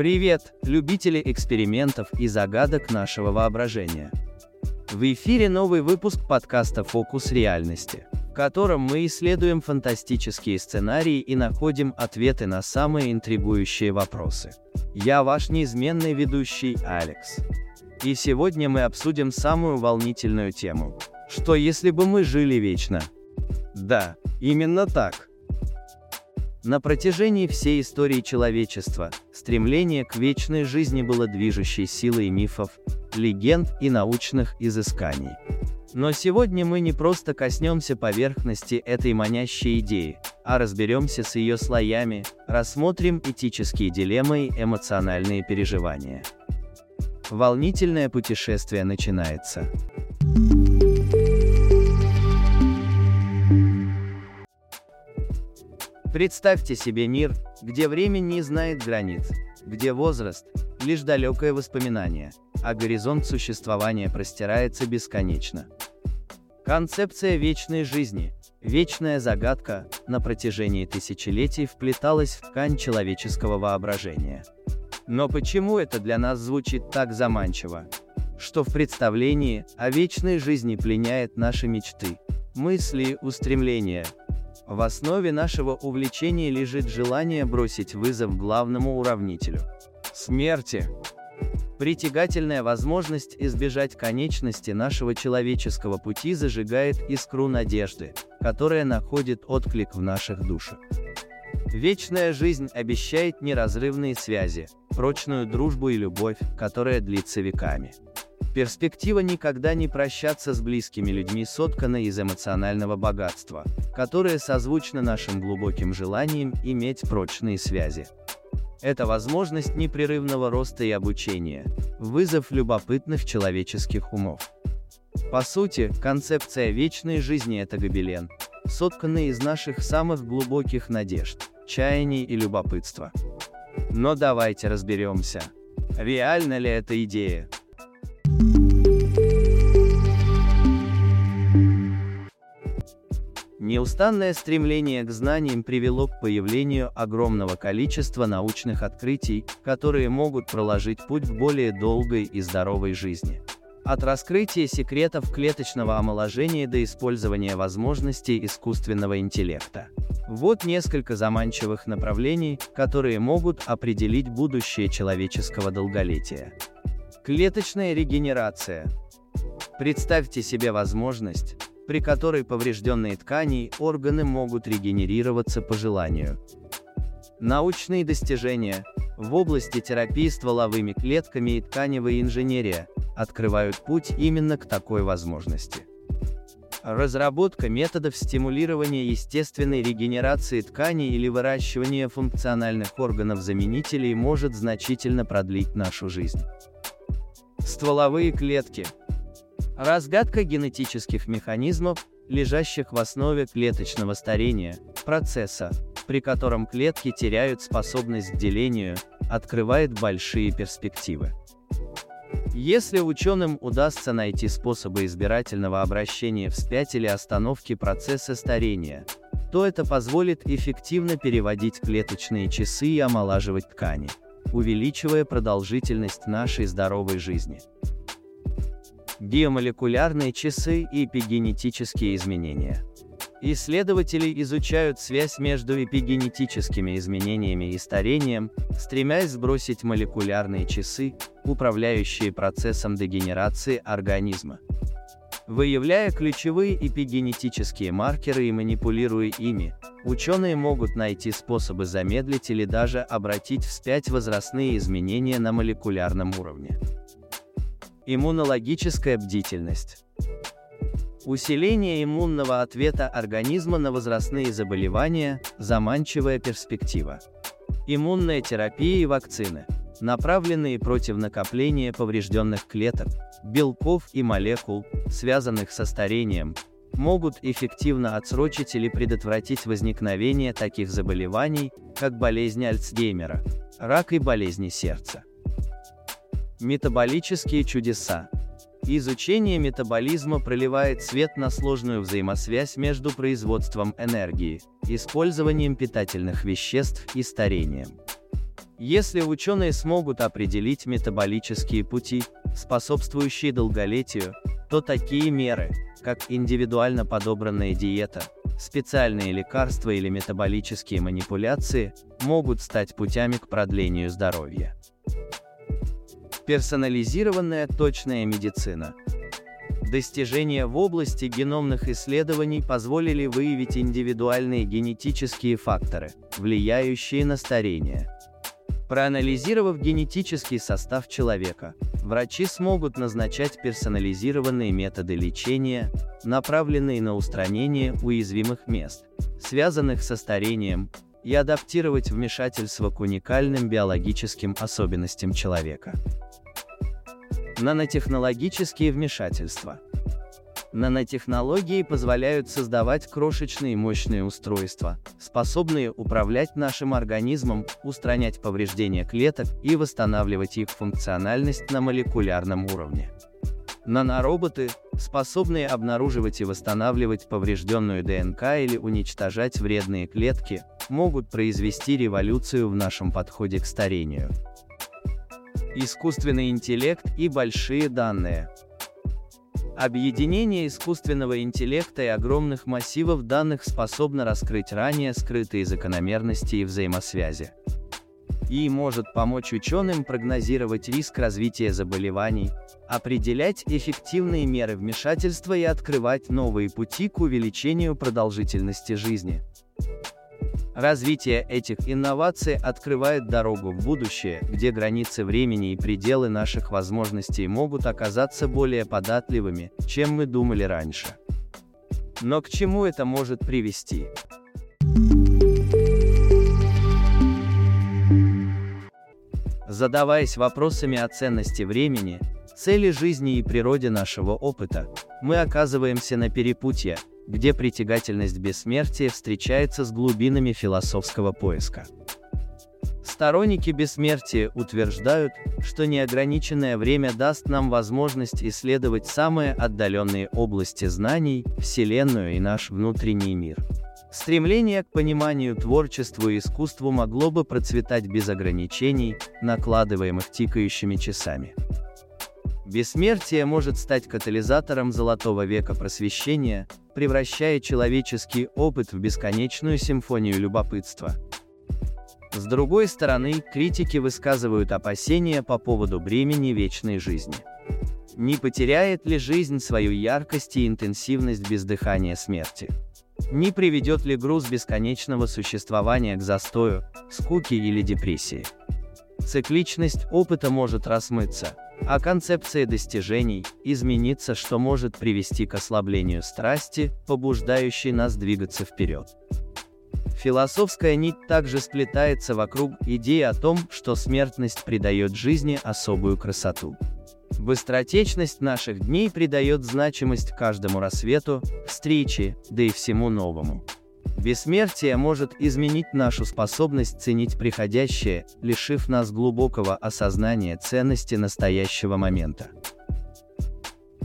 Привет, любители экспериментов и загадок нашего воображения. В эфире новый выпуск подкаста «Фокус реальности», в котором мы исследуем фантастические сценарии и находим ответы на самые интригующие вопросы. Я ваш неизменный ведущий Алекс. И сегодня мы обсудим самую волнительную тему. Что если бы мы жили вечно? Да, именно так. На протяжении всей истории человечества, стремление к вечной жизни было движущей силой мифов, легенд и научных изысканий. Но сегодня мы не просто коснемся поверхности этой манящей идеи, а разберемся с ее слоями, рассмотрим этические дилеммы и эмоциональные переживания. Волнительное путешествие начинается. Представьте себе мир, где время не знает границ, где возраст – лишь далекое воспоминание, а горизонт существования простирается бесконечно. Концепция вечной жизни, вечная загадка, на протяжении тысячелетий вплеталась в ткань человеческого воображения. Но почему это для нас звучит так заманчиво? Что в представлении о вечной жизни пленяет наши мечты, мысли, устремления, в основе нашего увлечения лежит желание бросить вызов главному уравнителю – смерти. Притягательная возможность избежать конечности нашего человеческого пути зажигает искру надежды, которая находит отклик в наших душах. Вечная жизнь обещает неразрывные связи, прочную дружбу и любовь, которая длится веками. Перспектива никогда не прощаться с близкими людьми соткана из эмоционального богатства, которое созвучно нашим глубоким желаниям иметь прочные связи. Это возможность непрерывного роста и обучения, вызов любопытных человеческих умов. По сути, концепция вечной жизни – это гобелен, сотканный из наших самых глубоких надежд, чаяний и любопытства. Но давайте разберемся, реальна ли эта идея, Неустанное стремление к знаниям привело к появлению огромного количества научных открытий, которые могут проложить путь к более долгой и здоровой жизни. От раскрытия секретов клеточного омоложения до использования возможностей искусственного интеллекта. Вот несколько заманчивых направлений, которые могут определить будущее человеческого долголетия. Клеточная регенерация. Представьте себе возможность, при которой поврежденные ткани и органы могут регенерироваться по желанию. Научные достижения в области терапии стволовыми клетками и тканевой инженерия открывают путь именно к такой возможности. Разработка методов стимулирования естественной регенерации тканей или выращивания функциональных органов-заменителей может значительно продлить нашу жизнь. Стволовые клетки. Разгадка генетических механизмов, лежащих в основе клеточного старения, процесса, при котором клетки теряют способность к делению, открывает большие перспективы. Если ученым удастся найти способы избирательного обращения вспять или остановки процесса старения, то это позволит эффективно переводить клеточные часы и омолаживать ткани увеличивая продолжительность нашей здоровой жизни. Биомолекулярные часы и эпигенетические изменения. Исследователи изучают связь между эпигенетическими изменениями и старением, стремясь сбросить молекулярные часы, управляющие процессом дегенерации организма. Выявляя ключевые эпигенетические маркеры и манипулируя ими, ученые могут найти способы замедлить или даже обратить вспять возрастные изменения на молекулярном уровне. Иммунологическая бдительность. Усиление иммунного ответа организма на возрастные заболевания – заманчивая перспектива. Иммунная терапия и вакцины – направленные против накопления поврежденных клеток, белков и молекул, связанных со старением, могут эффективно отсрочить или предотвратить возникновение таких заболеваний, как болезнь Альцгеймера, рак и болезни сердца. Метаболические чудеса. Изучение метаболизма проливает свет на сложную взаимосвязь между производством энергии, использованием питательных веществ и старением. Если ученые смогут определить метаболические пути, способствующие долголетию, то такие меры, как индивидуально подобранная диета, специальные лекарства или метаболические манипуляции, могут стать путями к продлению здоровья. Персонализированная точная медицина. Достижения в области геномных исследований позволили выявить индивидуальные генетические факторы, влияющие на старение. Проанализировав генетический состав человека, врачи смогут назначать персонализированные методы лечения, направленные на устранение уязвимых мест, связанных со старением, и адаптировать вмешательство к уникальным биологическим особенностям человека. Нанотехнологические вмешательства – Нанотехнологии позволяют создавать крошечные мощные устройства, способные управлять нашим организмом, устранять повреждения клеток и восстанавливать их функциональность на молекулярном уровне. Нанороботы, способные обнаруживать и восстанавливать поврежденную ДНК или уничтожать вредные клетки, могут произвести революцию в нашем подходе к старению. Искусственный интеллект и большие данные – Объединение искусственного интеллекта и огромных массивов данных способно раскрыть ранее скрытые закономерности и взаимосвязи. И может помочь ученым прогнозировать риск развития заболеваний, определять эффективные меры вмешательства и открывать новые пути к увеличению продолжительности жизни. Развитие этих инноваций открывает дорогу в будущее, где границы времени и пределы наших возможностей могут оказаться более податливыми, чем мы думали раньше. Но к чему это может привести? Задаваясь вопросами о ценности времени, цели жизни и природе нашего опыта, мы оказываемся на перепутье, где притягательность бессмертия встречается с глубинами философского поиска. Сторонники бессмертия утверждают, что неограниченное время даст нам возможность исследовать самые отдаленные области знаний, Вселенную и наш внутренний мир. Стремление к пониманию творчеству и искусству могло бы процветать без ограничений, накладываемых тикающими часами. Бессмертие может стать катализатором золотого века просвещения, превращая человеческий опыт в бесконечную симфонию любопытства. С другой стороны, критики высказывают опасения по поводу бремени вечной жизни. Не потеряет ли жизнь свою яркость и интенсивность без дыхания смерти? Не приведет ли груз бесконечного существования к застою, скуке или депрессии? Цикличность опыта может размыться, а концепция достижений изменится, что может привести к ослаблению страсти, побуждающей нас двигаться вперед. Философская нить также сплетается вокруг идеи о том, что смертность придает жизни особую красоту. Быстротечность наших дней придает значимость каждому рассвету, встрече, да и всему новому. Бессмертие может изменить нашу способность ценить приходящее, лишив нас глубокого осознания ценности настоящего момента.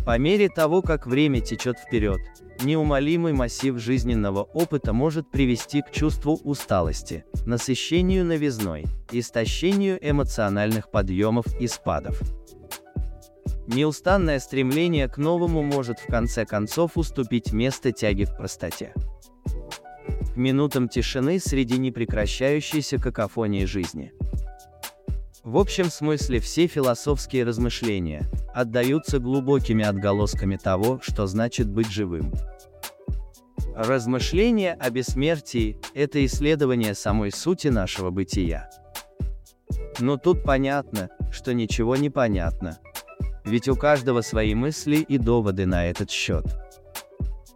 По мере того, как время течет вперед, неумолимый массив жизненного опыта может привести к чувству усталости, насыщению новизной, истощению эмоциональных подъемов и спадов. Неустанное стремление к новому может в конце концов уступить место тяге к простоте минутам тишины среди непрекращающейся какофонии жизни. В общем смысле все философские размышления отдаются глубокими отголосками того, что значит быть живым. Размышления о бессмертии – это исследование самой сути нашего бытия. Но тут понятно, что ничего не понятно. Ведь у каждого свои мысли и доводы на этот счет.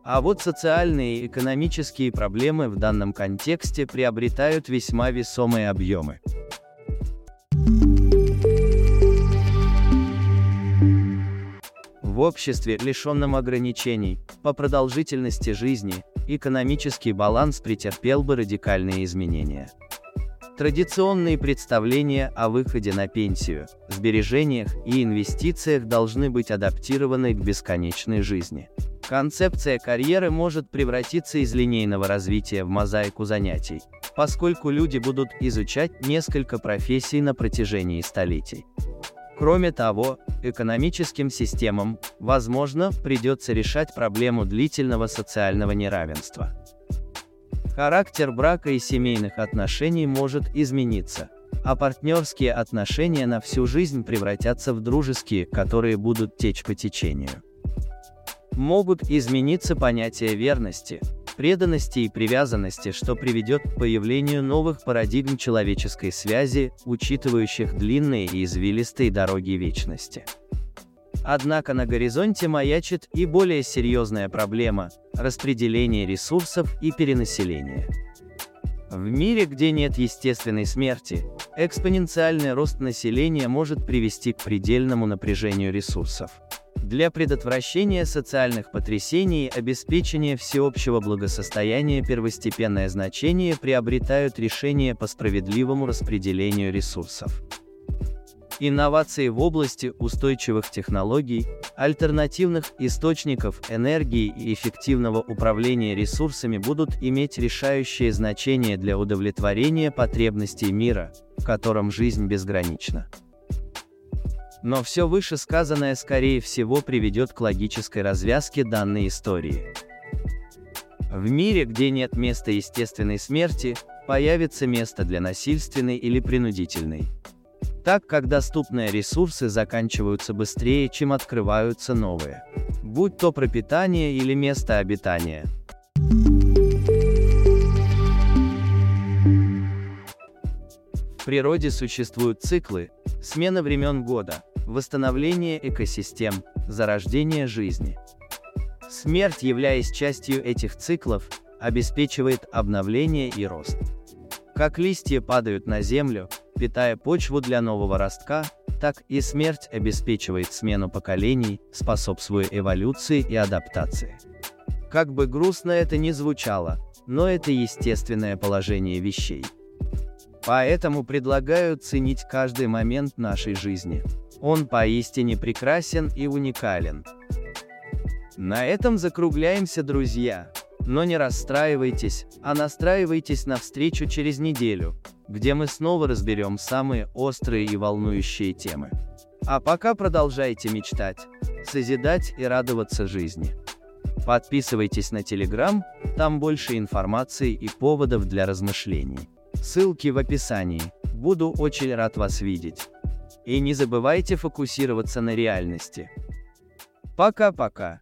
А вот социальные и экономические проблемы в данном контексте приобретают весьма весомые объемы. В обществе, лишенном ограничений, по продолжительности жизни, экономический баланс претерпел бы радикальные изменения. Традиционные представления о выходе на пенсию, сбережениях и инвестициях должны быть адаптированы к бесконечной жизни. Концепция карьеры может превратиться из линейного развития в мозаику занятий, поскольку люди будут изучать несколько профессий на протяжении столетий. Кроме того, экономическим системам, возможно, придется решать проблему длительного социального неравенства. Характер брака и семейных отношений может измениться, а партнерские отношения на всю жизнь превратятся в дружеские, которые будут течь по течению. Могут измениться понятия верности, преданности и привязанности, что приведет к появлению новых парадигм человеческой связи, учитывающих длинные и извилистые дороги вечности. Однако на горизонте маячит и более серьезная проблема – распределение ресурсов и перенаселение. В мире, где нет естественной смерти, экспоненциальный рост населения может привести к предельному напряжению ресурсов. Для предотвращения социальных потрясений и обеспечения всеобщего благосостояния первостепенное значение приобретают решения по справедливому распределению ресурсов. Инновации в области устойчивых технологий, альтернативных источников энергии и эффективного управления ресурсами будут иметь решающее значение для удовлетворения потребностей мира, в котором жизнь безгранична. Но все вышесказанное скорее всего приведет к логической развязке данной истории. В мире, где нет места естественной смерти, появится место для насильственной или принудительной. Так как доступные ресурсы заканчиваются быстрее, чем открываются новые. Будь то пропитание или место обитания. В природе существуют циклы, смена времен года, восстановление экосистем, зарождение жизни. Смерть, являясь частью этих циклов, обеспечивает обновление и рост. Как листья падают на землю, питая почву для нового ростка, так и смерть обеспечивает смену поколений, способствуя эволюции и адаптации. Как бы грустно это ни звучало, но это естественное положение вещей. Поэтому предлагаю ценить каждый момент нашей жизни. Он поистине прекрасен и уникален. На этом закругляемся, друзья. Но не расстраивайтесь, а настраивайтесь на встречу через неделю, где мы снова разберем самые острые и волнующие темы. А пока продолжайте мечтать, созидать и радоваться жизни. Подписывайтесь на Телеграм, там больше информации и поводов для размышлений. Ссылки в описании. Буду очень рад вас видеть. И не забывайте фокусироваться на реальности. Пока-пока.